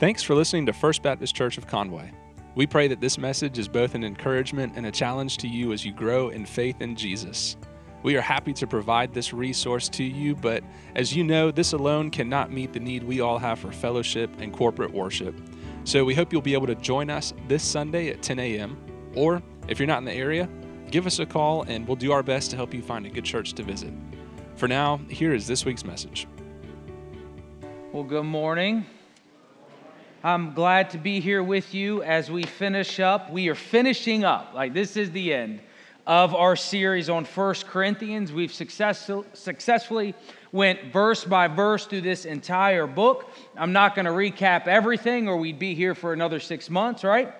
Thanks for listening to First Baptist Church of Conway. We pray that this message is both an encouragement and a challenge to you as you grow in faith in Jesus. We are happy to provide this resource to you, but as you know, this alone cannot meet the need we all have for fellowship and corporate worship. So we hope you'll be able to join us this Sunday at 10 a.m. Or if you're not in the area, give us a call and we'll do our best to help you find a good church to visit. For now, here is this week's message. Well, good morning. I'm glad to be here with you as we finish up. We are finishing up, like, this is the end of our series on First Corinthians. We've success- successfully went verse by verse through this entire book. I'm not going to recap everything, or we'd be here for another six months, right?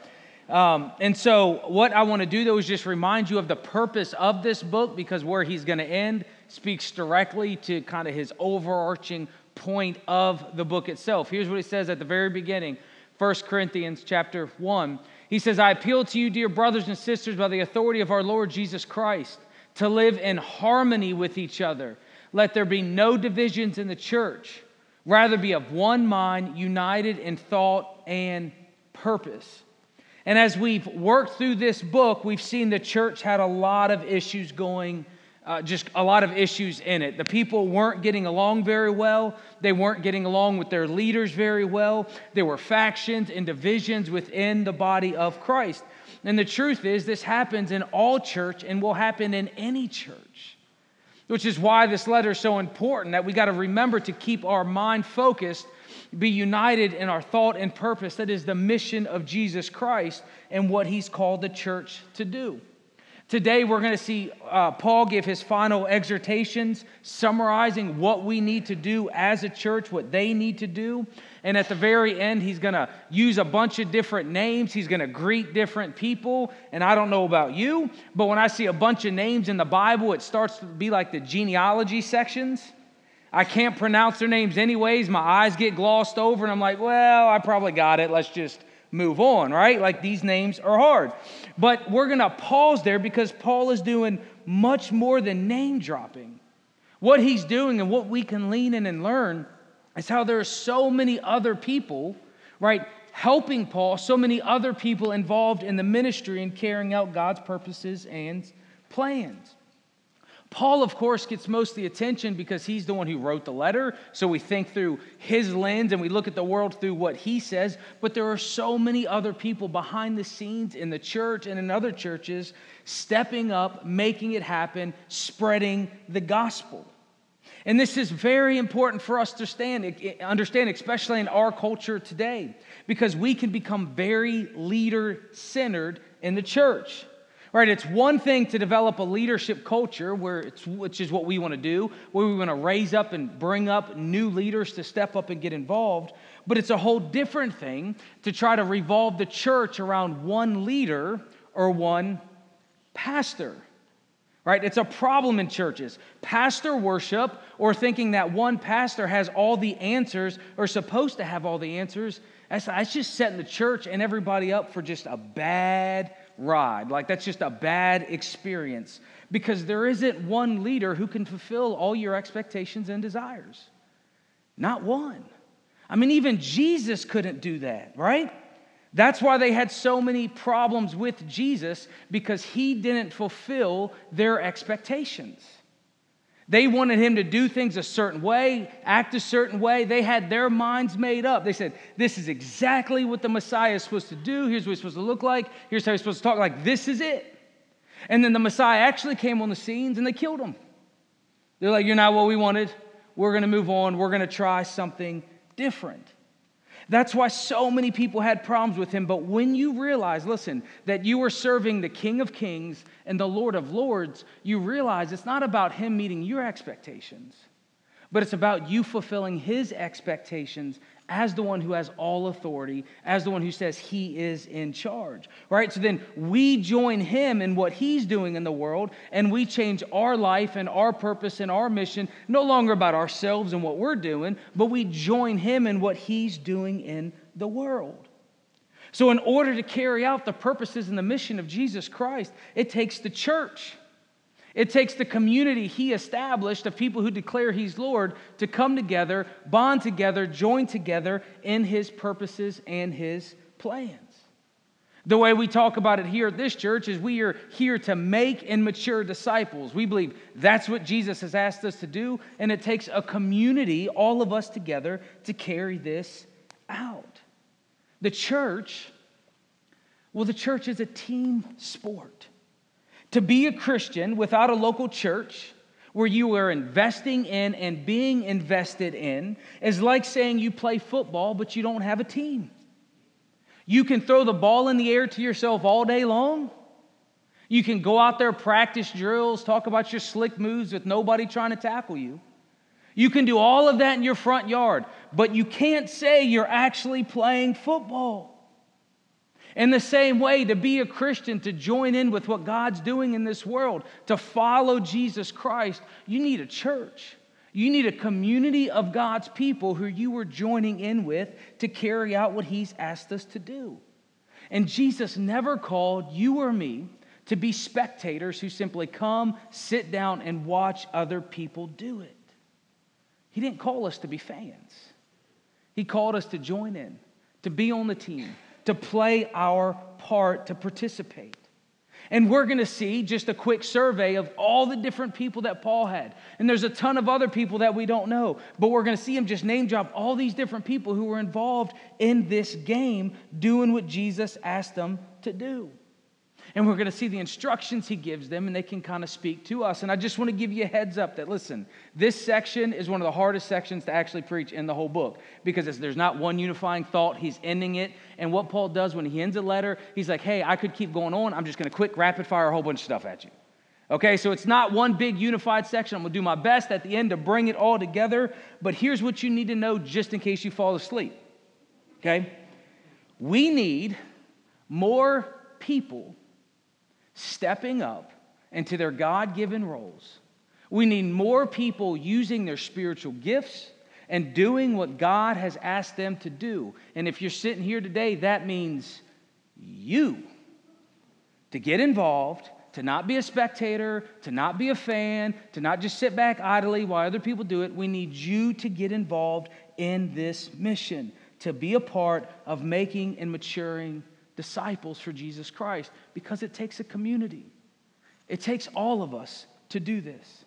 Um, and so, what I want to do though is just remind you of the purpose of this book because where he's going to end speaks directly to kind of his overarching point of the book itself. Here's what he says at the very beginning 1 Corinthians chapter 1. He says, I appeal to you, dear brothers and sisters, by the authority of our Lord Jesus Christ, to live in harmony with each other. Let there be no divisions in the church. Rather, be of one mind, united in thought and purpose. And as we've worked through this book, we've seen the church had a lot of issues going uh, just a lot of issues in it. The people weren't getting along very well. They weren't getting along with their leaders very well. There were factions and divisions within the body of Christ. And the truth is, this happens in all church and will happen in any church, which is why this letter is so important that we got to remember to keep our mind focused, be united in our thought and purpose. That is the mission of Jesus Christ and what he's called the church to do. Today, we're going to see uh, Paul give his final exhortations, summarizing what we need to do as a church, what they need to do. And at the very end, he's going to use a bunch of different names. He's going to greet different people. And I don't know about you, but when I see a bunch of names in the Bible, it starts to be like the genealogy sections. I can't pronounce their names anyways. My eyes get glossed over, and I'm like, well, I probably got it. Let's just move on, right? Like these names are hard. But we're going to pause there because Paul is doing much more than name dropping. What he's doing and what we can lean in and learn is how there are so many other people, right, helping Paul, so many other people involved in the ministry and carrying out God's purposes and plans. Paul, of course, gets most of the attention because he's the one who wrote the letter. So we think through his lens and we look at the world through what he says. But there are so many other people behind the scenes in the church and in other churches stepping up, making it happen, spreading the gospel. And this is very important for us to stand, understand, especially in our culture today, because we can become very leader centered in the church. Right, it's one thing to develop a leadership culture, where it's, which is what we want to do, where we want to raise up and bring up new leaders to step up and get involved. But it's a whole different thing to try to revolve the church around one leader or one pastor. Right? It's a problem in churches. Pastor worship or thinking that one pastor has all the answers or supposed to have all the answers, that's, that's just setting the church and everybody up for just a bad ride. Like that's just a bad experience because there isn't one leader who can fulfill all your expectations and desires. Not one. I mean, even Jesus couldn't do that, right? That's why they had so many problems with Jesus because he didn't fulfill their expectations. They wanted him to do things a certain way, act a certain way. They had their minds made up. They said, This is exactly what the Messiah is supposed to do. Here's what he's supposed to look like. Here's how he's supposed to talk. Like, this is it. And then the Messiah actually came on the scenes and they killed him. They're like, You're not what we wanted. We're going to move on. We're going to try something different. That's why so many people had problems with him. But when you realize, listen, that you are serving the King of Kings and the Lord of Lords, you realize it's not about him meeting your expectations, but it's about you fulfilling his expectations as the one who has all authority, as the one who says he is in charge, right? So then we join him in what he's doing in the world, and we change our life and our purpose and our mission, no longer about ourselves and what we're doing, but we join him in what he's doing in the world. So, in order to carry out the purposes and the mission of Jesus Christ, it takes the church. It takes the community he established of people who declare he's Lord to come together, bond together, join together in his purposes and his plans. The way we talk about it here at this church is we are here to make and mature disciples. We believe that's what Jesus has asked us to do, and it takes a community, all of us together, to carry this out. The church, well, the church is a team sport. To be a Christian without a local church, where you are investing in and being invested in, is like saying you play football but you don't have a team. You can throw the ball in the air to yourself all day long. You can go out there, practice drills, talk about your slick moves with nobody trying to tackle you. You can do all of that in your front yard, but you can't say you're actually playing football. In the same way, to be a Christian, to join in with what God's doing in this world, to follow Jesus Christ, you need a church. You need a community of God's people who you are joining in with to carry out what He's asked us to do. And Jesus never called you or me to be spectators who simply come, sit down, and watch other people do it. He didn't call us to be fans, He called us to join in, to be on the team, to play our part, to participate. And we're going to see just a quick survey of all the different people that Paul had. And there's a ton of other people that we don't know, but we're going to see him just name drop all these different people who were involved in this game doing what Jesus asked them to do. And we're going to see the instructions he gives them, and they can kind of speak to us. And I just want to give you a heads up that listen, this section is one of the hardest sections to actually preach in the whole book because there's not one unifying thought. He's ending it. And what Paul does when he ends a letter, he's like, hey, I could keep going on. I'm just going to quick rapid fire a whole bunch of stuff at you. Okay, so it's not one big unified section. I'm going to do my best at the end to bring it all together. But here's what you need to know just in case you fall asleep. Okay? We need more people stepping up into their God given roles. We need more people using their spiritual gifts and doing what God has asked them to do. And if you're sitting here today, that means you to get involved, to not be a spectator, to not be a fan, to not just sit back idly while other people do it. We need you to get involved in this mission, to be a part of making and maturing disciples for Jesus Christ because it takes a community. It takes all of us to do this.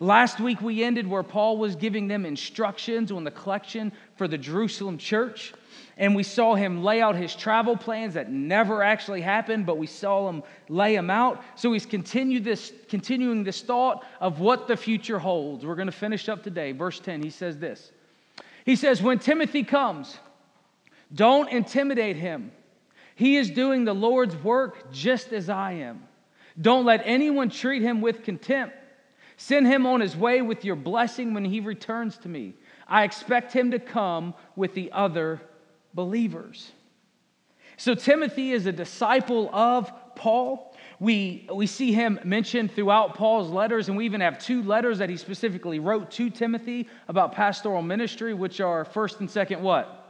Last week we ended where Paul was giving them instructions on the collection for the Jerusalem church. And we saw him lay out his travel plans that never actually happened, but we saw him lay them out. So he's continued this, continuing this thought of what the future holds. We're going to finish up today. Verse 10, he says this. He says, When Timothy comes, don't intimidate him he is doing the Lord's work just as I am. Don't let anyone treat him with contempt. Send him on his way with your blessing when he returns to me. I expect him to come with the other believers. So, Timothy is a disciple of Paul. We, we see him mentioned throughout Paul's letters, and we even have two letters that he specifically wrote to Timothy about pastoral ministry, which are first and second what?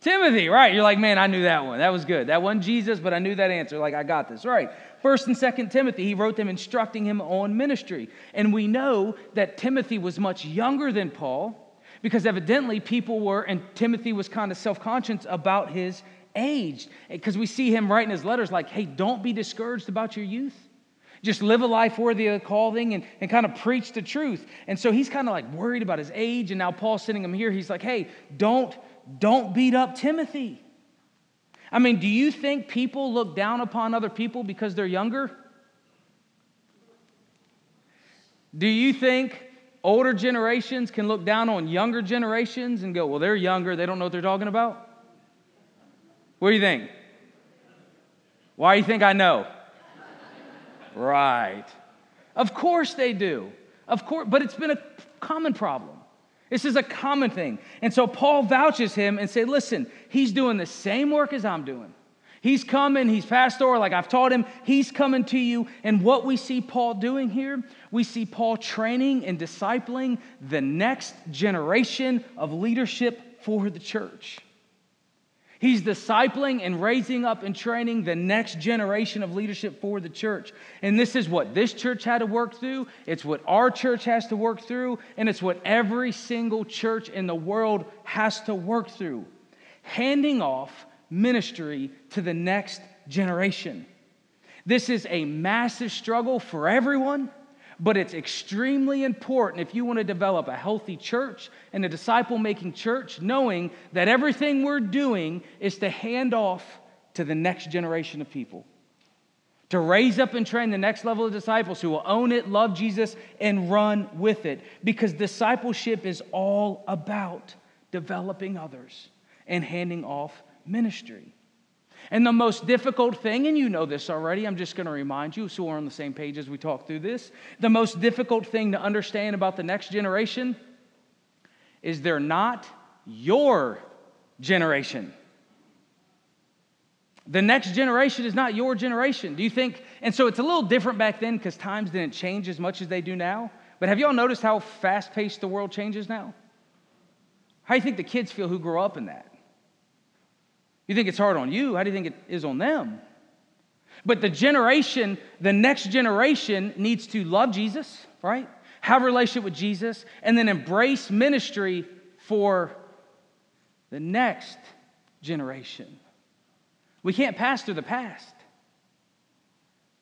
Timothy, right? You're like, man, I knew that one. That was good. That wasn't Jesus, but I knew that answer. Like, I got this. Right. First and second Timothy, he wrote them instructing him on ministry. And we know that Timothy was much younger than Paul because evidently people were, and Timothy was kind of self conscious about his age. Because we see him writing his letters like, hey, don't be discouraged about your youth. Just live a life worthy of calling and, and kind of preach the truth. And so he's kind of like worried about his age. And now Paul's sending him here. He's like, hey, don't don't beat up Timothy. I mean, do you think people look down upon other people because they're younger? Do you think older generations can look down on younger generations and go, well, they're younger, they don't know what they're talking about? What do you think? Why do you think I know? right. Of course they do. Of course, but it's been a common problem. This is a common thing. And so Paul vouches him and said, listen, he's doing the same work as I'm doing. He's coming, he's pastoral, like I've taught him, he's coming to you. And what we see Paul doing here, we see Paul training and discipling the next generation of leadership for the church. He's discipling and raising up and training the next generation of leadership for the church. And this is what this church had to work through. It's what our church has to work through. And it's what every single church in the world has to work through. Handing off ministry to the next generation. This is a massive struggle for everyone but it's extremely important if you want to develop a healthy church and a disciple making church, knowing that everything we're doing is to hand off to the next generation of people. To raise up and train the next level of disciples who will own it, love Jesus, and run with it. Because discipleship is all about developing others and handing off ministry. And the most difficult thing, and you know this already, I'm just going to remind you so we're on the same page as we talk through this. The most difficult thing to understand about the next generation is they're not your generation. The next generation is not your generation. Do you think? And so it's a little different back then because times didn't change as much as they do now. But have y'all noticed how fast paced the world changes now? How do you think the kids feel who grow up in that? You think it's hard on you? How do you think it is on them? But the generation, the next generation needs to love Jesus, right? Have a relationship with Jesus, and then embrace ministry for the next generation. We can't pass through the past.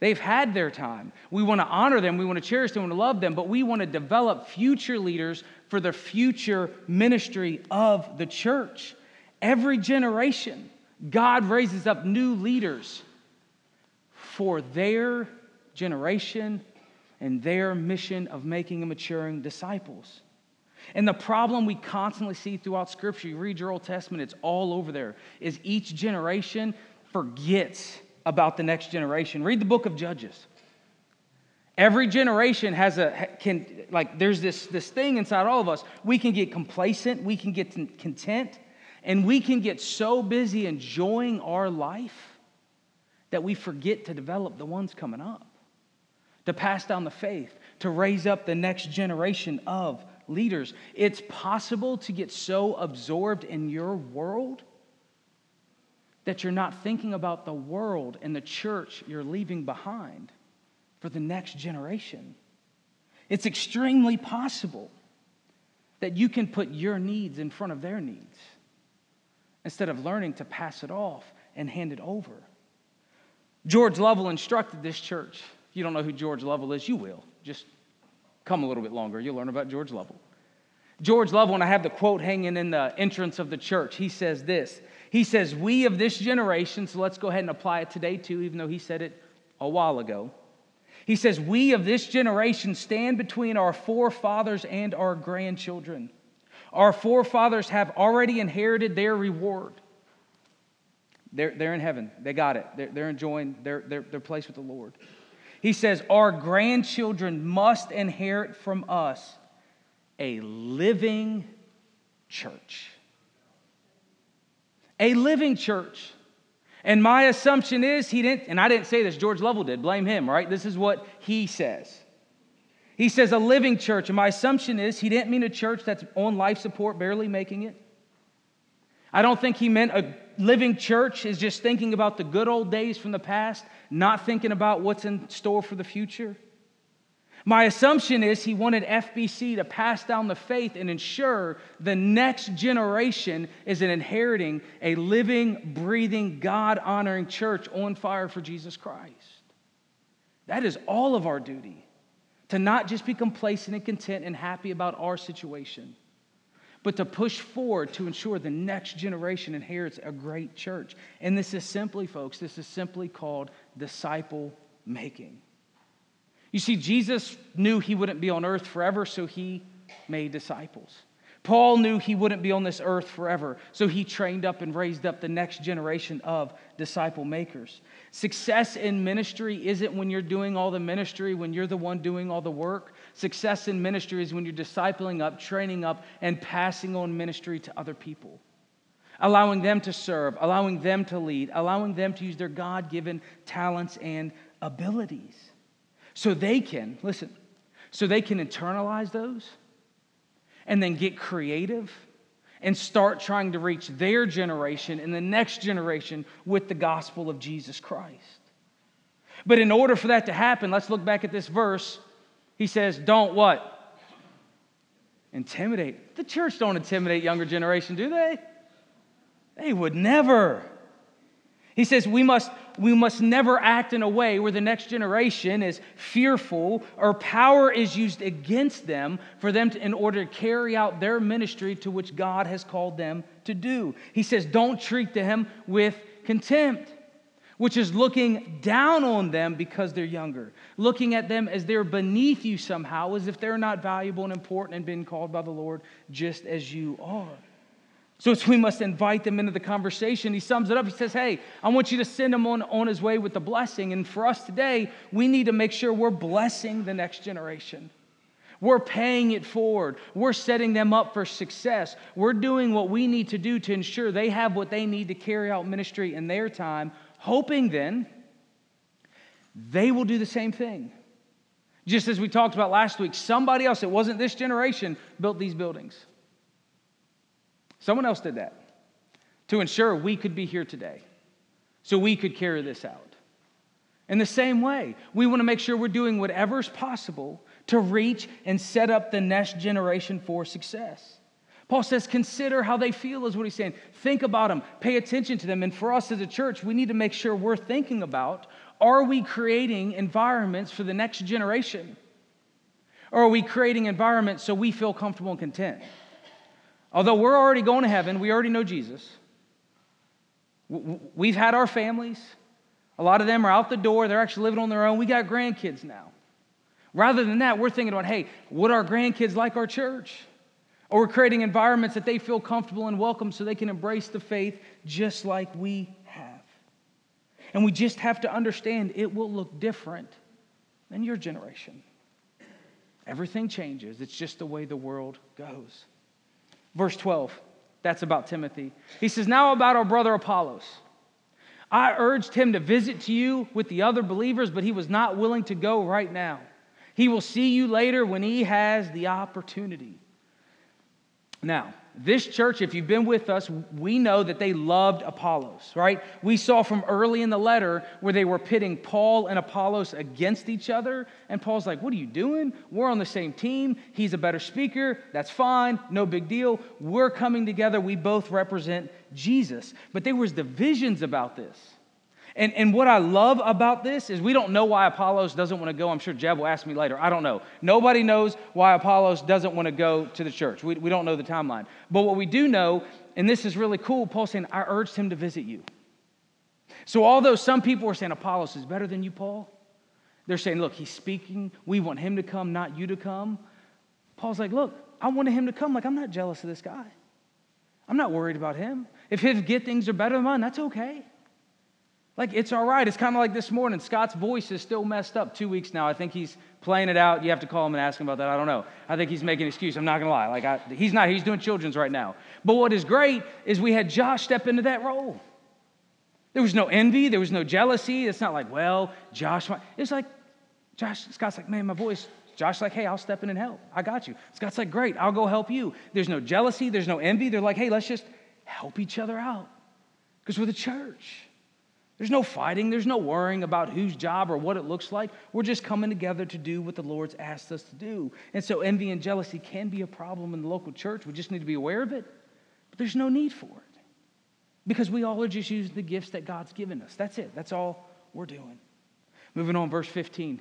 They've had their time. We want to honor them, we want to cherish them, we want to love them, but we want to develop future leaders for the future ministry of the church. Every generation God raises up new leaders for their generation and their mission of making and maturing disciples. And the problem we constantly see throughout Scripture, you read your Old Testament, it's all over there, is each generation forgets about the next generation. Read the book of Judges. Every generation has a, can, like, there's this, this thing inside all of us. We can get complacent, we can get content, and we can get so busy enjoying our life that we forget to develop the ones coming up, to pass down the faith, to raise up the next generation of leaders. It's possible to get so absorbed in your world that you're not thinking about the world and the church you're leaving behind for the next generation. It's extremely possible that you can put your needs in front of their needs instead of learning to pass it off and hand it over. George Lovell instructed this church. If you don't know who George Lovell is, you will. Just come a little bit longer, you'll learn about George Lovell. George Lovell, and I have the quote hanging in the entrance of the church, he says this. He says, We of this generation, so let's go ahead and apply it today too, even though he said it a while ago. He says, We of this generation stand between our forefathers and our grandchildren. Our forefathers have already inherited their reward. They're, they're in heaven. They got it. They're, they're enjoying their, their, their place with the Lord. He says, Our grandchildren must inherit from us a living church. A living church. And my assumption is he didn't, and I didn't say this, George Lovell did, blame him, right? This is what he says. He says a living church. And my assumption is he didn't mean a church that's on life support, barely making it. I don't think he meant a living church is just thinking about the good old days from the past, not thinking about what's in store for the future. My assumption is he wanted FBC to pass down the faith and ensure the next generation is inheriting a living, breathing, God honoring church on fire for Jesus Christ. That is all of our duty to not just be complacent and content and happy about our situation, but to push forward to ensure the next generation inherits a great church. And this is simply, folks, this is simply called disciple making. You see, Jesus knew he wouldn't be on earth forever, so he made disciples. Paul knew he wouldn't be on this earth forever, so he trained up and raised up the next generation of disciple makers. Success in ministry isn't when you're doing all the ministry, when you're the one doing all the work. Success in ministry is when you're discipling up, training up, and passing on ministry to other people. Allowing them to serve, allowing them to lead, allowing them to use their God given talents and abilities. So they can, listen, so they can internalize those and then get creative and start trying to reach their generation and the next generation with the gospel of Jesus Christ. But in order for that to happen, let's look back at this verse. He says, Don't what? Intimidate. The church don't intimidate younger generation, do they? They would never. He says we must, we must never act in a way where the next generation is fearful or power is used against them for them to, in order to carry out their ministry to which God has called them to do. He says, don't treat them with contempt, which is looking down on them because they're younger, looking at them as they're beneath you somehow, as if they're not valuable and important and been called by the Lord just as you are. So we must invite them into the conversation. He sums it up. He says, Hey, I want you to send him on, on his way with the blessing. And for us today, we need to make sure we're blessing the next generation. We're paying it forward. We're setting them up for success. We're doing what we need to do to ensure they have what they need to carry out ministry in their time, hoping then they will do the same thing. Just as we talked about last week, somebody else, it wasn't this generation, built these buildings. Someone else did that to ensure we could be here today, so we could carry this out. In the same way, we want to make sure we're doing whatever's possible to reach and set up the next generation for success. Paul says, consider how they feel, is what he's saying. Think about them, pay attention to them. And for us as a church, we need to make sure we're thinking about are we creating environments for the next generation? Or are we creating environments so we feel comfortable and content? Although we're already going to heaven, we already know Jesus. We've had our families. A lot of them are out the door. They're actually living on their own. We got grandkids now. Rather than that, we're thinking about, hey, would our grandkids like our church? Or we're creating environments that they feel comfortable and welcome so they can embrace the faith just like we have. And we just have to understand it will look different than your generation. Everything changes, it's just the way the world goes. Verse 12, that's about Timothy. He says, Now about our brother Apollos. I urged him to visit to you with the other believers, but he was not willing to go right now. He will see you later when he has the opportunity. Now, this church, if you've been with us, we know that they loved Apollos, right? We saw from early in the letter where they were pitting Paul and Apollos against each other. And Paul's like, What are you doing? We're on the same team. He's a better speaker. That's fine. No big deal. We're coming together. We both represent Jesus. But there was divisions about this. And, and what I love about this is we don't know why Apollos doesn't want to go. I'm sure Jeb will ask me later. I don't know. Nobody knows why Apollos doesn't want to go to the church. We, we don't know the timeline. But what we do know, and this is really cool, Paul's saying, I urged him to visit you. So although some people are saying Apollos is better than you, Paul, they're saying, look, he's speaking. We want him to come, not you to come. Paul's like, look, I wanted him to come. Like, I'm not jealous of this guy. I'm not worried about him. If his giftings are better than mine, that's okay. Like, it's all right. It's kind of like this morning. Scott's voice is still messed up two weeks now. I think he's playing it out. You have to call him and ask him about that. I don't know. I think he's making an excuse. I'm not going to lie. Like, I, he's not. He's doing children's right now. But what is great is we had Josh step into that role. There was no envy. There was no jealousy. It's not like, well, Josh. It's like, Josh, Scott's like, man, my voice. Josh's like, hey, I'll step in and help. I got you. Scott's like, great, I'll go help you. There's no jealousy. There's no envy. They're like, hey, let's just help each other out because we're the church. There's no fighting, there's no worrying about whose job or what it looks like. We're just coming together to do what the Lord's asked us to do. And so envy and jealousy can be a problem in the local church. We just need to be aware of it, but there's no need for it because we all are just using the gifts that God's given us. That's it, that's all we're doing. Moving on, verse 15.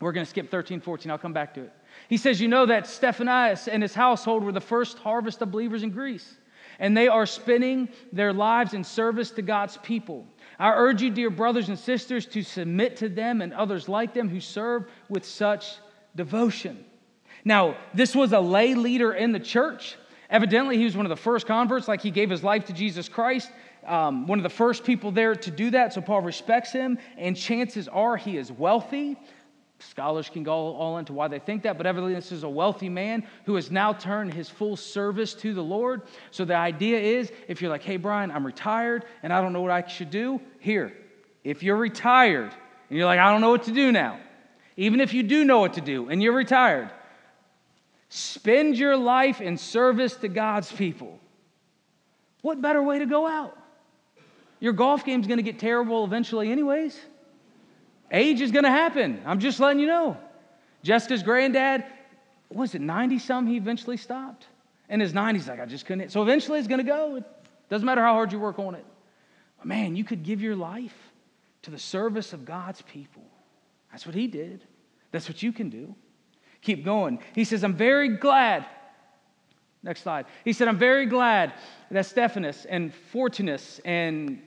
We're going to skip 13, 14. I'll come back to it. He says, You know that Stephanas and his household were the first harvest of believers in Greece, and they are spending their lives in service to God's people. I urge you, dear brothers and sisters, to submit to them and others like them who serve with such devotion. Now, this was a lay leader in the church. Evidently, he was one of the first converts, like he gave his life to Jesus Christ. Um, one of the first people there to do that, so Paul respects him, and chances are he is wealthy. Scholars can go all into why they think that, but evidently this is a wealthy man who has now turned his full service to the Lord. So the idea is if you're like, hey, Brian, I'm retired and I don't know what I should do, here, if you're retired and you're like, I don't know what to do now, even if you do know what to do and you're retired, Spend your life in service to God's people. What better way to go out? Your golf game's going to get terrible eventually, anyways. Age is going to happen. I'm just letting you know. Jessica's granddad, was it 90 some? He eventually stopped. In his 90s, like, I just couldn't. So eventually it's going to go. It doesn't matter how hard you work on it. But man, you could give your life to the service of God's people. That's what he did. That's what you can do. Keep going. He says, I'm very glad. Next slide. He said, I'm very glad that Stephanas and Fortunus and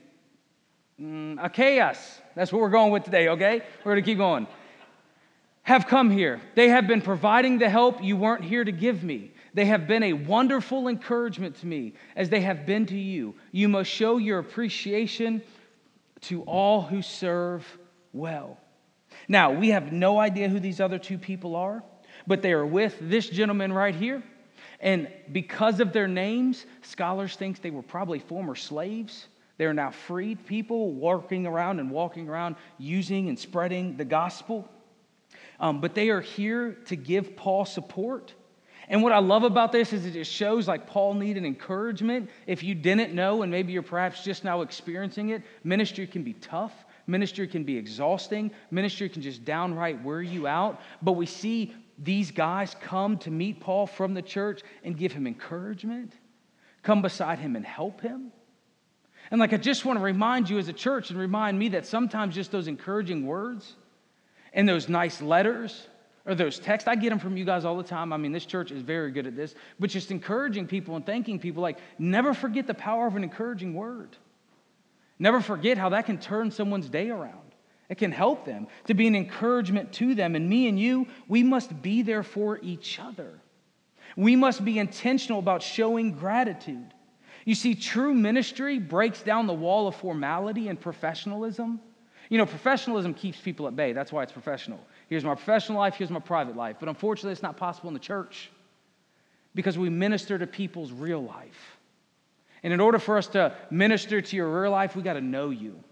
mm, Achaeus, that's what we're going with today, okay? We're going to keep going. Have come here. They have been providing the help you weren't here to give me. They have been a wonderful encouragement to me as they have been to you. You must show your appreciation to all who serve well. Now, we have no idea who these other two people are, but they are with this gentleman right here. And because of their names, scholars think they were probably former slaves. They are now freed people walking around and walking around using and spreading the gospel. Um, but they are here to give Paul support. And what I love about this is it just shows like Paul needed encouragement. If you didn't know, and maybe you're perhaps just now experiencing it, ministry can be tough. Ministry can be exhausting. Ministry can just downright wear you out. But we see these guys come to meet Paul from the church and give him encouragement, come beside him and help him. And like I just want to remind you as a church and remind me that sometimes just those encouraging words and those nice letters or those texts, I get them from you guys all the time. I mean, this church is very good at this, but just encouraging people and thanking people like never forget the power of an encouraging word. Never forget how that can turn someone's day around. It can help them to be an encouragement to them. And me and you, we must be there for each other. We must be intentional about showing gratitude. You see, true ministry breaks down the wall of formality and professionalism. You know, professionalism keeps people at bay. That's why it's professional. Here's my professional life, here's my private life. But unfortunately, it's not possible in the church because we minister to people's real life. And in order for us to minister to your real life, we got to know you.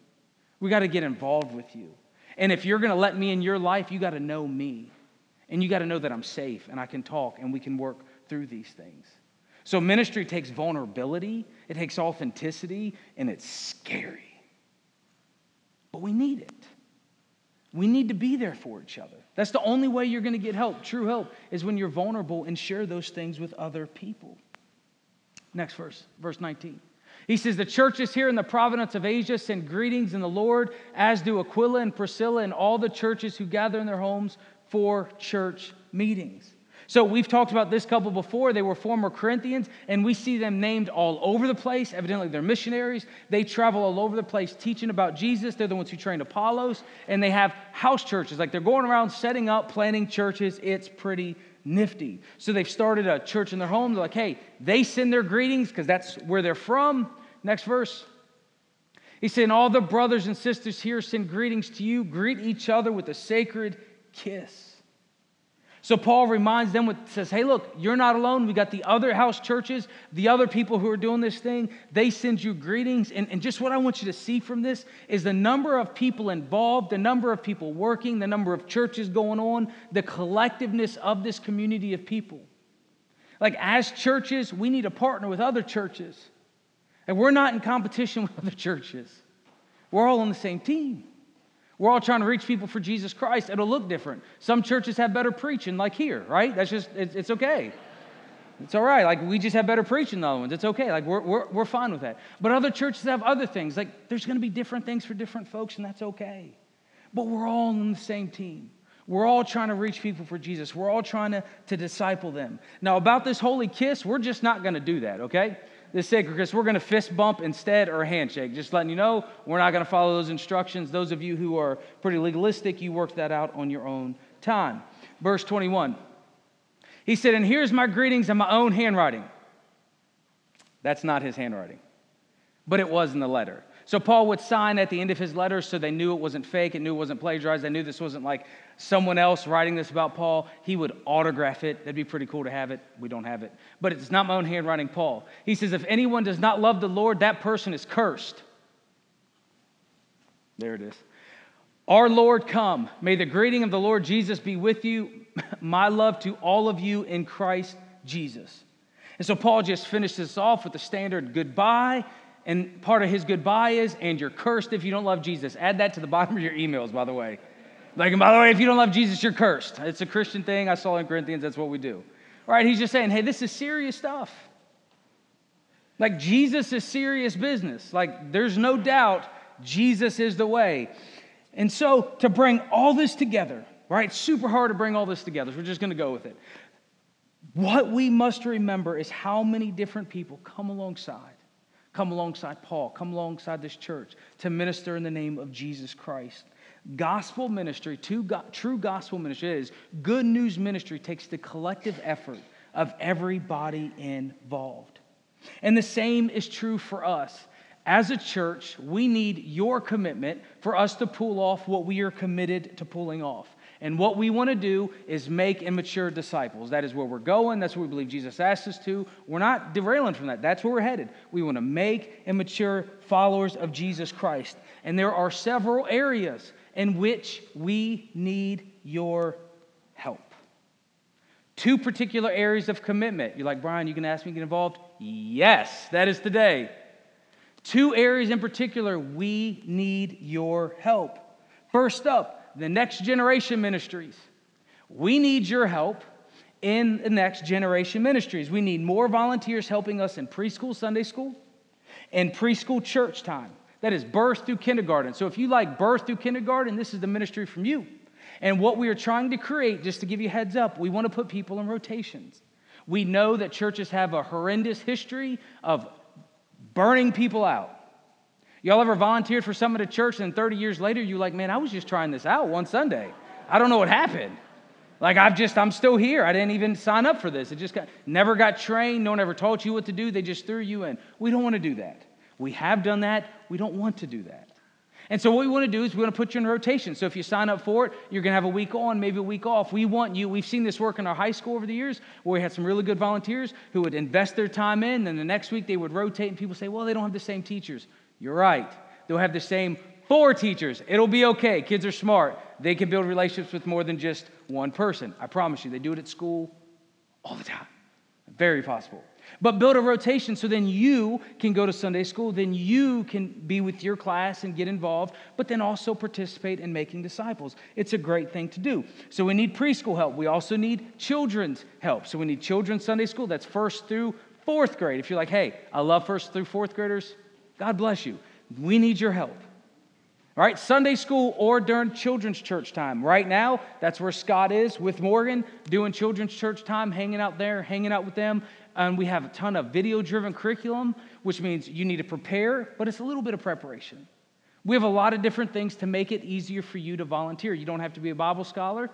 We got to get involved with you. And if you're going to let me in your life, you got to know me. And you got to know that I'm safe and I can talk and we can work through these things. So ministry takes vulnerability, it takes authenticity, and it's scary. But we need it. We need to be there for each other. That's the only way you're going to get help. True help is when you're vulnerable and share those things with other people. Next verse, verse 19. He says, The churches here in the province of Asia send greetings in the Lord, as do Aquila and Priscilla and all the churches who gather in their homes for church meetings. So we've talked about this couple before. They were former Corinthians, and we see them named all over the place. Evidently, they're missionaries. They travel all over the place teaching about Jesus. They're the ones who trained Apollos, and they have house churches. Like they're going around setting up, planting churches. It's pretty nifty. So they've started a church in their home. They're like, hey, they send their greetings because that's where they're from. Next verse. He's saying, All the brothers and sisters here send greetings to you. Greet each other with a sacred kiss. So Paul reminds them with says, "Hey, look, you're not alone. We got the other house churches, the other people who are doing this thing. They send you greetings. And, and just what I want you to see from this is the number of people involved, the number of people working, the number of churches going on, the collectiveness of this community of people. Like as churches, we need to partner with other churches. And we're not in competition with other churches. We're all on the same team. We're all trying to reach people for Jesus Christ. It'll look different. Some churches have better preaching, like here, right? That's just, it's, it's okay. It's all right. Like, we just have better preaching than other ones. It's okay. Like, we're, we're, we're fine with that. But other churches have other things. Like, there's going to be different things for different folks, and that's okay. But we're all on the same team. We're all trying to reach people for Jesus. We're all trying to, to disciple them. Now, about this holy kiss, we're just not going to do that, okay? This sacred we're going to fist bump instead or a handshake. Just letting you know, we're not going to follow those instructions. Those of you who are pretty legalistic, you work that out on your own time. Verse 21. He said, And here's my greetings in my own handwriting. That's not his handwriting, but it was in the letter. So Paul would sign at the end of his letters so they knew it wasn't fake, it knew it wasn't plagiarized, they knew this wasn't like someone else writing this about Paul. He would autograph it. That'd be pretty cool to have it. We don't have it. But it's not my own handwriting, Paul. He says, if anyone does not love the Lord, that person is cursed. There it is. Our Lord come. May the greeting of the Lord Jesus be with you. My love to all of you in Christ Jesus. And so Paul just finishes off with the standard goodbye. And part of his goodbye is, and you're cursed if you don't love Jesus. Add that to the bottom of your emails, by the way. Like, and by the way, if you don't love Jesus, you're cursed. It's a Christian thing. I saw in Corinthians, that's what we do. All right, he's just saying, hey, this is serious stuff. Like, Jesus is serious business. Like, there's no doubt Jesus is the way. And so, to bring all this together, right? Super hard to bring all this together. So we're just going to go with it. What we must remember is how many different people come alongside, come alongside Paul, come alongside this church to minister in the name of Jesus Christ. Gospel ministry, true gospel ministry is good news ministry takes the collective effort of everybody involved. And the same is true for us as a church, we need your commitment for us to pull off what we are committed to pulling off. And what we want to do is make and mature disciples. That is where we're going. That's what we believe Jesus asked us to. We're not derailing from that. That's where we're headed. We want to make and mature followers of Jesus Christ. And there are several areas in which we need your help. Two particular areas of commitment. You're like, Brian, you can ask me to get involved? Yes, that is today. Two areas in particular, we need your help. First up, the next generation ministries. We need your help in the next generation ministries. We need more volunteers helping us in preschool Sunday school and preschool church time. That is birth through kindergarten. So if you like birth through kindergarten, this is the ministry from you. And what we are trying to create, just to give you heads up, we want to put people in rotations. We know that churches have a horrendous history of burning people out. Y'all ever volunteered for something at a church and 30 years later you're like, man, I was just trying this out one Sunday. I don't know what happened. Like I've just, I'm still here. I didn't even sign up for this. It just got, never got trained. No one ever taught you what to do. They just threw you in. We don't want to do that. We have done that. We don't want to do that. And so what we want to do is we want to put you in rotation. So if you sign up for it, you're going to have a week on, maybe a week off. We want you. We've seen this work in our high school over the years where we had some really good volunteers who would invest their time in, and the next week they would rotate, and people say, well, they don't have the same teachers. You're right. They'll have the same four teachers. It'll be okay. Kids are smart. They can build relationships with more than just one person. I promise you, they do it at school all the time. Very possible. But build a rotation so then you can go to Sunday school, then you can be with your class and get involved, but then also participate in making disciples. It's a great thing to do. So we need preschool help. We also need children's help. So we need children's Sunday school. That's first through fourth grade. If you're like, hey, I love first through fourth graders, God bless you. We need your help. All right, Sunday school or during children's church time. Right now, that's where Scott is with Morgan, doing children's church time, hanging out there, hanging out with them and we have a ton of video driven curriculum, which means you need to prepare, but it's a little bit of preparation. We have a lot of different things to make it easier for you to volunteer. You don't have to be a Bible scholar.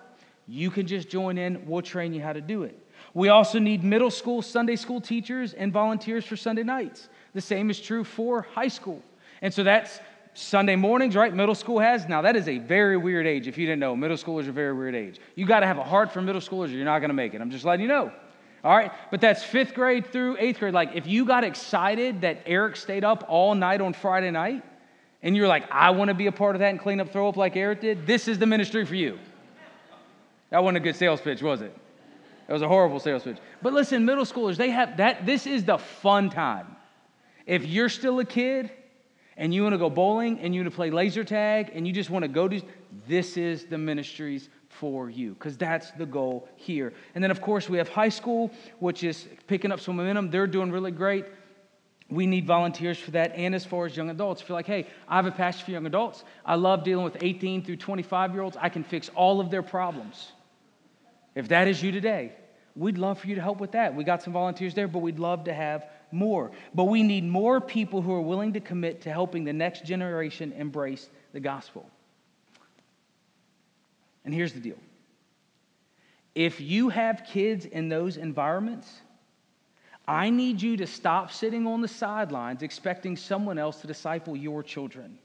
You can just join in. We'll train you how to do it. We also need middle school, Sunday school teachers, and volunteers for Sunday nights. The same is true for high school. And so that's Sunday mornings, right? Middle school has. Now, that is a very weird age. If you didn't know, middle schoolers are a very weird age. You got to have a heart for middle schoolers or you're not going to make it. I'm just letting you know. All right, but that's fifth grade through eighth grade. Like, if you got excited that Eric stayed up all night on Friday night, and you're like, I want to be a part of that and clean up, throw up like Eric did, this is the ministry for you. That wasn't a good sales pitch, was it? It was a horrible sales pitch. But listen, middle schoolers, they have that. This is the fun time. If you're still a kid and you want to go bowling and you want to play laser tag and you just want to go to, this is the ministries for you because that's the goal here. And then, of course, we have high school, which is picking up some momentum. They're doing really great. We need volunteers for that. And as far as young adults, if you're like, hey, I have a passion for young adults, I love dealing with 18 through 25 year olds, I can fix all of their problems. If that is you today, we'd love for you to help with that. We got some volunteers there, but we'd love to have more. But we need more people who are willing to commit to helping the next generation embrace the gospel. And here's the deal if you have kids in those environments, I need you to stop sitting on the sidelines expecting someone else to disciple your children.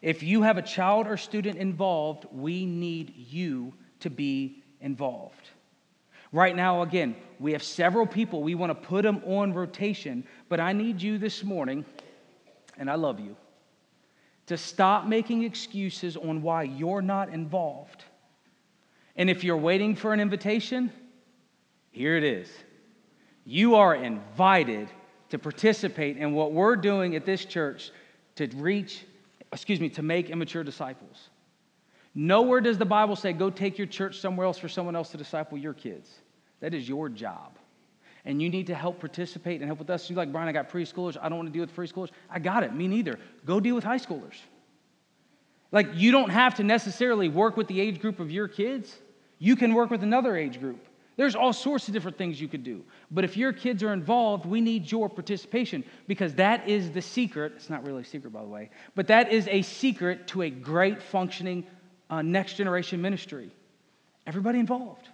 If you have a child or student involved, we need you to be involved. Right now, again, we have several people. We want to put them on rotation, but I need you this morning, and I love you, to stop making excuses on why you're not involved. And if you're waiting for an invitation, here it is. You are invited to participate in what we're doing at this church to reach, excuse me, to make immature disciples. Nowhere does the Bible say, go take your church somewhere else for someone else to disciple your kids. That is your job. And you need to help participate and help with us. You're like, Brian, I got preschoolers. I don't want to deal with preschoolers. I got it. Me neither. Go deal with high schoolers. Like, you don't have to necessarily work with the age group of your kids, you can work with another age group. There's all sorts of different things you could do. But if your kids are involved, we need your participation because that is the secret. It's not really a secret, by the way, but that is a secret to a great functioning uh, next generation ministry. Everybody involved.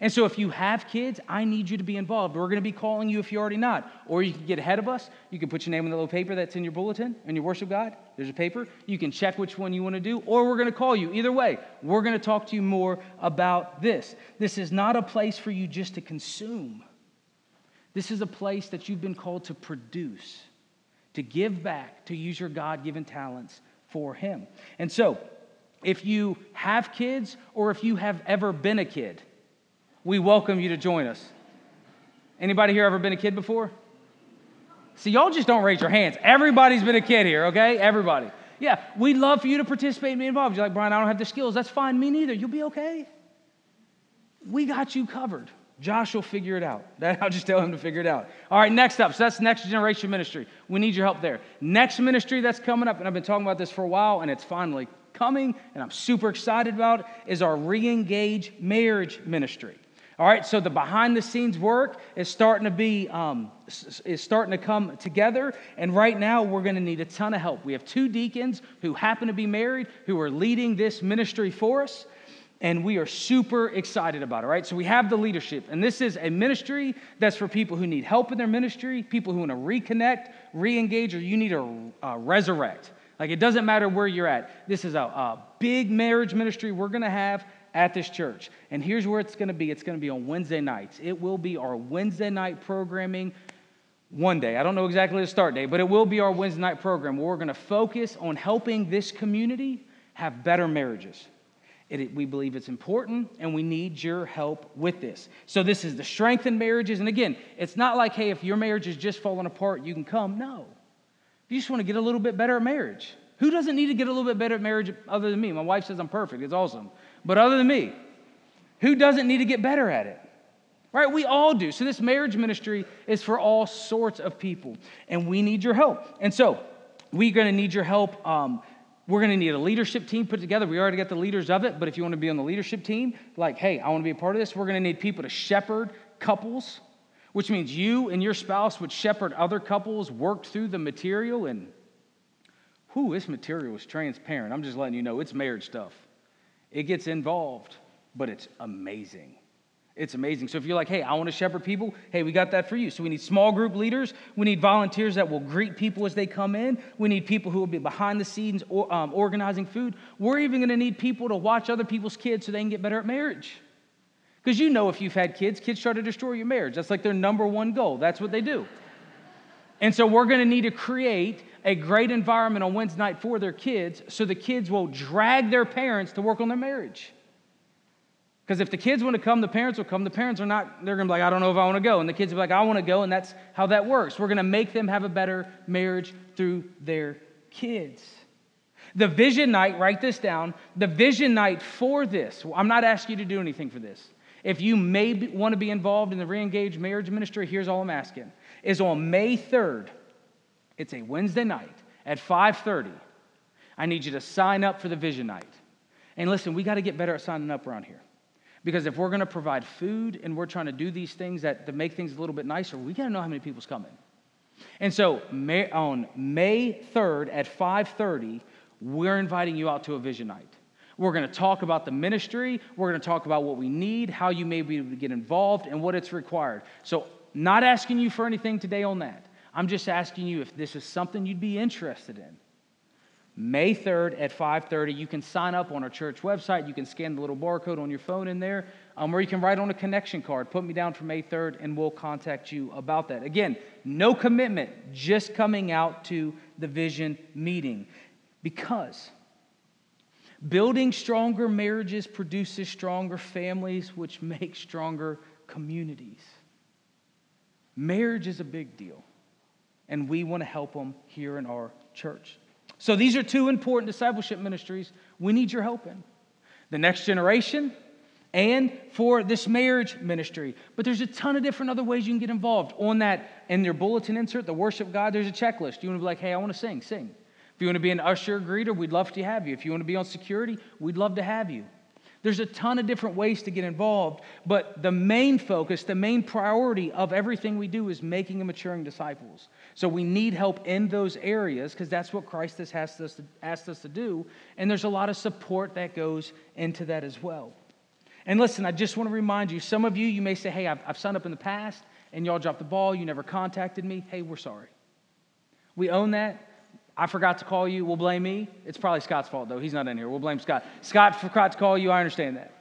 And so, if you have kids, I need you to be involved. We're going to be calling you if you're already not. Or you can get ahead of us. You can put your name on the little paper that's in your bulletin, in your worship guide. There's a paper. You can check which one you want to do, or we're going to call you. Either way, we're going to talk to you more about this. This is not a place for you just to consume, this is a place that you've been called to produce, to give back, to use your God given talents for Him. And so, if you have kids, or if you have ever been a kid, we welcome you to join us. Anybody here ever been a kid before? See, y'all just don't raise your hands. Everybody's been a kid here, okay? Everybody. Yeah, we'd love for you to participate and be involved. You're like, Brian, I don't have the skills. That's fine. Me neither. You'll be okay. We got you covered. Josh will figure it out. That, I'll just tell him to figure it out. All right, next up. So that's next generation ministry. We need your help there. Next ministry that's coming up, and I've been talking about this for a while, and it's finally coming, and I'm super excited about, is our re engage marriage ministry. All right, so the behind the scenes work is starting to be um, is starting to come together, and right now we're going to need a ton of help. We have two deacons who happen to be married who are leading this ministry for us, and we are super excited about it. Right, so we have the leadership, and this is a ministry that's for people who need help in their ministry, people who want to reconnect, re-engage, or you need to uh, resurrect. Like it doesn't matter where you're at. This is a, a big marriage ministry we're going to have at this church. And here's where it's going to be it's going to be on Wednesday nights. It will be our Wednesday night programming one day. I don't know exactly the start date, but it will be our Wednesday night program where we're going to focus on helping this community have better marriages. It, we believe it's important and we need your help with this. So, this is the strength in marriages. And again, it's not like, hey, if your marriage is just falling apart, you can come. No. You just want to get a little bit better at marriage, who doesn't need to get a little bit better at marriage other than me? My wife says I'm perfect. It's awesome. But other than me, who doesn't need to get better at it? Right? We all do. So this marriage ministry is for all sorts of people, and we need your help. And so we're going to need your help. Um, we're going to need a leadership team put together. We already got the leaders of it, but if you want to be on the leadership team, like, hey, I want to be a part of this, we're going to need people to shepherd couples, which means you and your spouse would shepherd other couples, work through the material, and whoo, this material is transparent. I'm just letting you know it's marriage stuff. It gets involved, but it's amazing. It's amazing. So if you're like, hey, I want to shepherd people, hey, we got that for you. So we need small group leaders. We need volunteers that will greet people as they come in. We need people who will be behind the scenes or, um, organizing food. We're even going to need people to watch other people's kids so they can get better at marriage. Because you know, if you've had kids, kids try to destroy your marriage. That's like their number one goal. That's what they do. And so we're going to need to create a great environment on Wednesday night for their kids so the kids will drag their parents to work on their marriage. Because if the kids want to come, the parents will come. The parents are not, they're going to be like, I don't know if I want to go. And the kids will be like, I want to go. And that's how that works. We're going to make them have a better marriage through their kids. The vision night, write this down. The vision night for this, I'm not asking you to do anything for this. If you may be, want to be involved in the re engaged marriage ministry, here's all I'm asking is on May 3rd. It's a Wednesday night at 5:30. I need you to sign up for the vision night. And listen, we got to get better at signing up around here. Because if we're going to provide food and we're trying to do these things that to make things a little bit nicer, we got to know how many people's coming. And so May, on May 3rd at 5:30, we're inviting you out to a vision night. We're going to talk about the ministry. We're going to talk about what we need, how you may be able to get involved, and what it's required. So, not asking you for anything today on that. I'm just asking you if this is something you'd be interested in. May 3rd at 5:30. You can sign up on our church website. You can scan the little barcode on your phone in there, um, or you can write on a connection card. Put me down for May 3rd, and we'll contact you about that. Again, no commitment, just coming out to the vision meeting. Because building stronger marriages produces stronger families, which make stronger communities. Marriage is a big deal, and we want to help them here in our church. So these are two important discipleship ministries we need your help in the next generation and for this marriage ministry. But there's a ton of different other ways you can get involved. On that, in your bulletin insert, the worship guide, there's a checklist. You want to be like, hey, I want to sing, sing. If you want to be an usher greeter, we'd love to have you. If you want to be on security, we'd love to have you. There's a ton of different ways to get involved, but the main focus, the main priority of everything we do is making and maturing disciples. So we need help in those areas because that's what Christ has asked us, to, asked us to do. And there's a lot of support that goes into that as well. And listen, I just want to remind you some of you, you may say, hey, I've, I've signed up in the past and y'all dropped the ball, you never contacted me. Hey, we're sorry. We own that. I forgot to call you. We'll blame me. It's probably Scott's fault, though. He's not in here. We'll blame Scott. Scott forgot to call you. I understand that.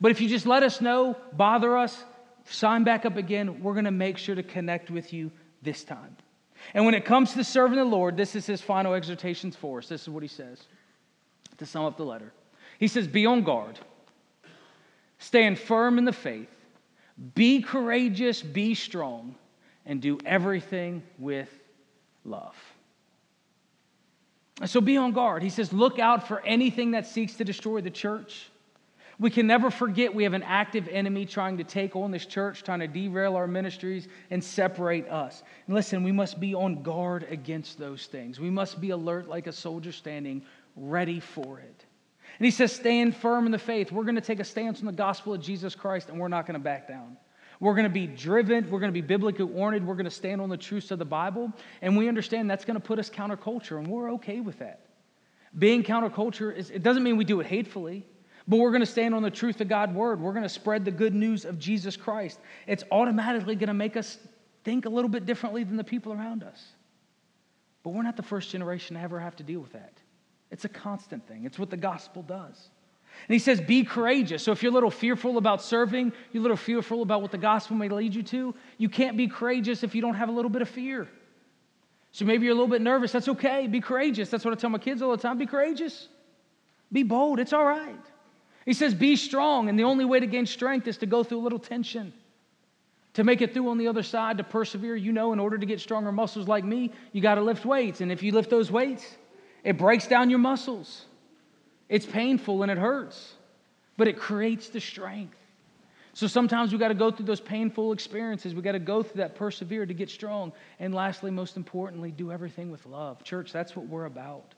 But if you just let us know, bother us, sign back up again, we're going to make sure to connect with you this time. And when it comes to serving the Lord, this is his final exhortations for us. This is what he says to sum up the letter. He says, Be on guard, stand firm in the faith, be courageous, be strong, and do everything with love. So be on guard. He says, look out for anything that seeks to destroy the church. We can never forget we have an active enemy trying to take on this church, trying to derail our ministries and separate us. And listen, we must be on guard against those things. We must be alert like a soldier standing ready for it. And he says, stand firm in the faith. We're going to take a stance on the gospel of Jesus Christ and we're not going to back down. We're going to be driven. We're going to be biblically oriented. We're going to stand on the truths of the Bible. And we understand that's going to put us counterculture, and we're okay with that. Being counterculture, is, it doesn't mean we do it hatefully, but we're going to stand on the truth of God's word. We're going to spread the good news of Jesus Christ. It's automatically going to make us think a little bit differently than the people around us. But we're not the first generation to ever have to deal with that. It's a constant thing, it's what the gospel does. And he says, be courageous. So if you're a little fearful about serving, you're a little fearful about what the gospel may lead you to, you can't be courageous if you don't have a little bit of fear. So maybe you're a little bit nervous. That's okay. Be courageous. That's what I tell my kids all the time. Be courageous. Be bold. It's all right. He says, be strong. And the only way to gain strength is to go through a little tension. To make it through on the other side, to persevere, you know, in order to get stronger muscles like me, you got to lift weights. And if you lift those weights, it breaks down your muscles. It's painful and it hurts, but it creates the strength. So sometimes we got to go through those painful experiences. We got to go through that, persevere to get strong. And lastly, most importantly, do everything with love. Church, that's what we're about.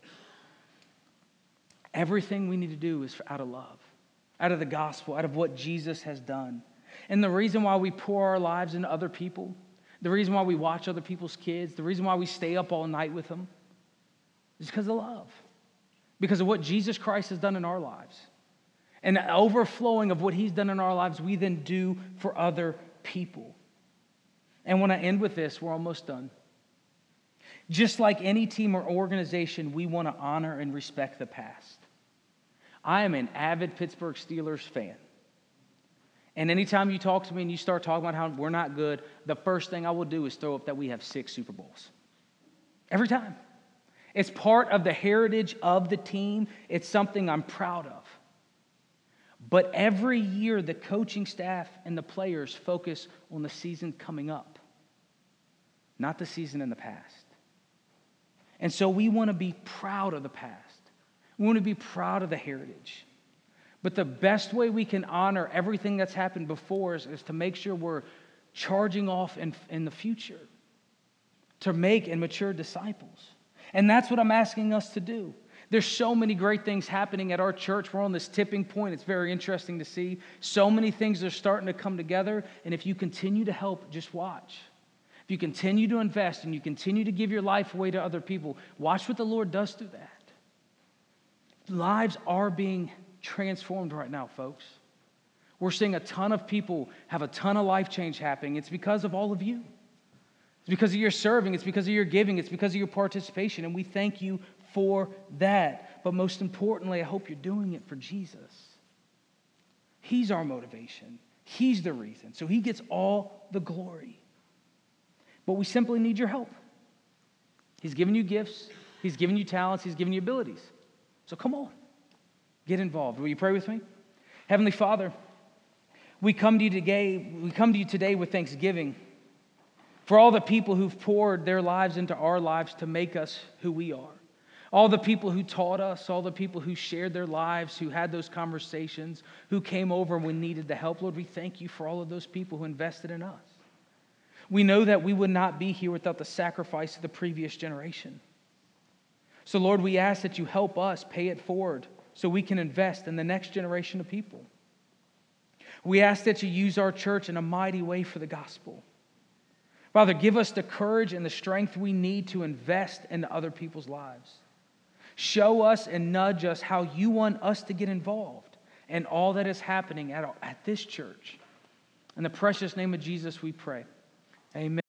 Everything we need to do is out of love, out of the gospel, out of what Jesus has done. And the reason why we pour our lives into other people, the reason why we watch other people's kids, the reason why we stay up all night with them is because of love because of what Jesus Christ has done in our lives. And the overflowing of what he's done in our lives, we then do for other people. And when I end with this, we're almost done. Just like any team or organization, we want to honor and respect the past. I am an avid Pittsburgh Steelers fan. And anytime you talk to me and you start talking about how we're not good, the first thing I will do is throw up that we have six Super Bowls. Every time. It's part of the heritage of the team. It's something I'm proud of. But every year, the coaching staff and the players focus on the season coming up, not the season in the past. And so we want to be proud of the past. We want to be proud of the heritage. But the best way we can honor everything that's happened before us is to make sure we're charging off in, in the future to make and mature disciples. And that's what I'm asking us to do. There's so many great things happening at our church. We're on this tipping point. It's very interesting to see. So many things are starting to come together. And if you continue to help, just watch. If you continue to invest and you continue to give your life away to other people, watch what the Lord does through that. Lives are being transformed right now, folks. We're seeing a ton of people have a ton of life change happening. It's because of all of you. It's because of your serving, it's because of your giving, it's because of your participation, and we thank you for that. But most importantly, I hope you're doing it for Jesus. He's our motivation, He's the reason. So He gets all the glory. But we simply need your help. He's given you gifts, He's given you talents, He's given you abilities. So come on, get involved. Will you pray with me? Heavenly Father, we come to you today, we come to you today with thanksgiving for all the people who've poured their lives into our lives to make us who we are. All the people who taught us, all the people who shared their lives, who had those conversations, who came over when we needed the help. Lord, we thank you for all of those people who invested in us. We know that we would not be here without the sacrifice of the previous generation. So, Lord, we ask that you help us pay it forward so we can invest in the next generation of people. We ask that you use our church in a mighty way for the gospel. Father, give us the courage and the strength we need to invest in other people's lives. Show us and nudge us how you want us to get involved in all that is happening at, at this church. In the precious name of Jesus, we pray. Amen.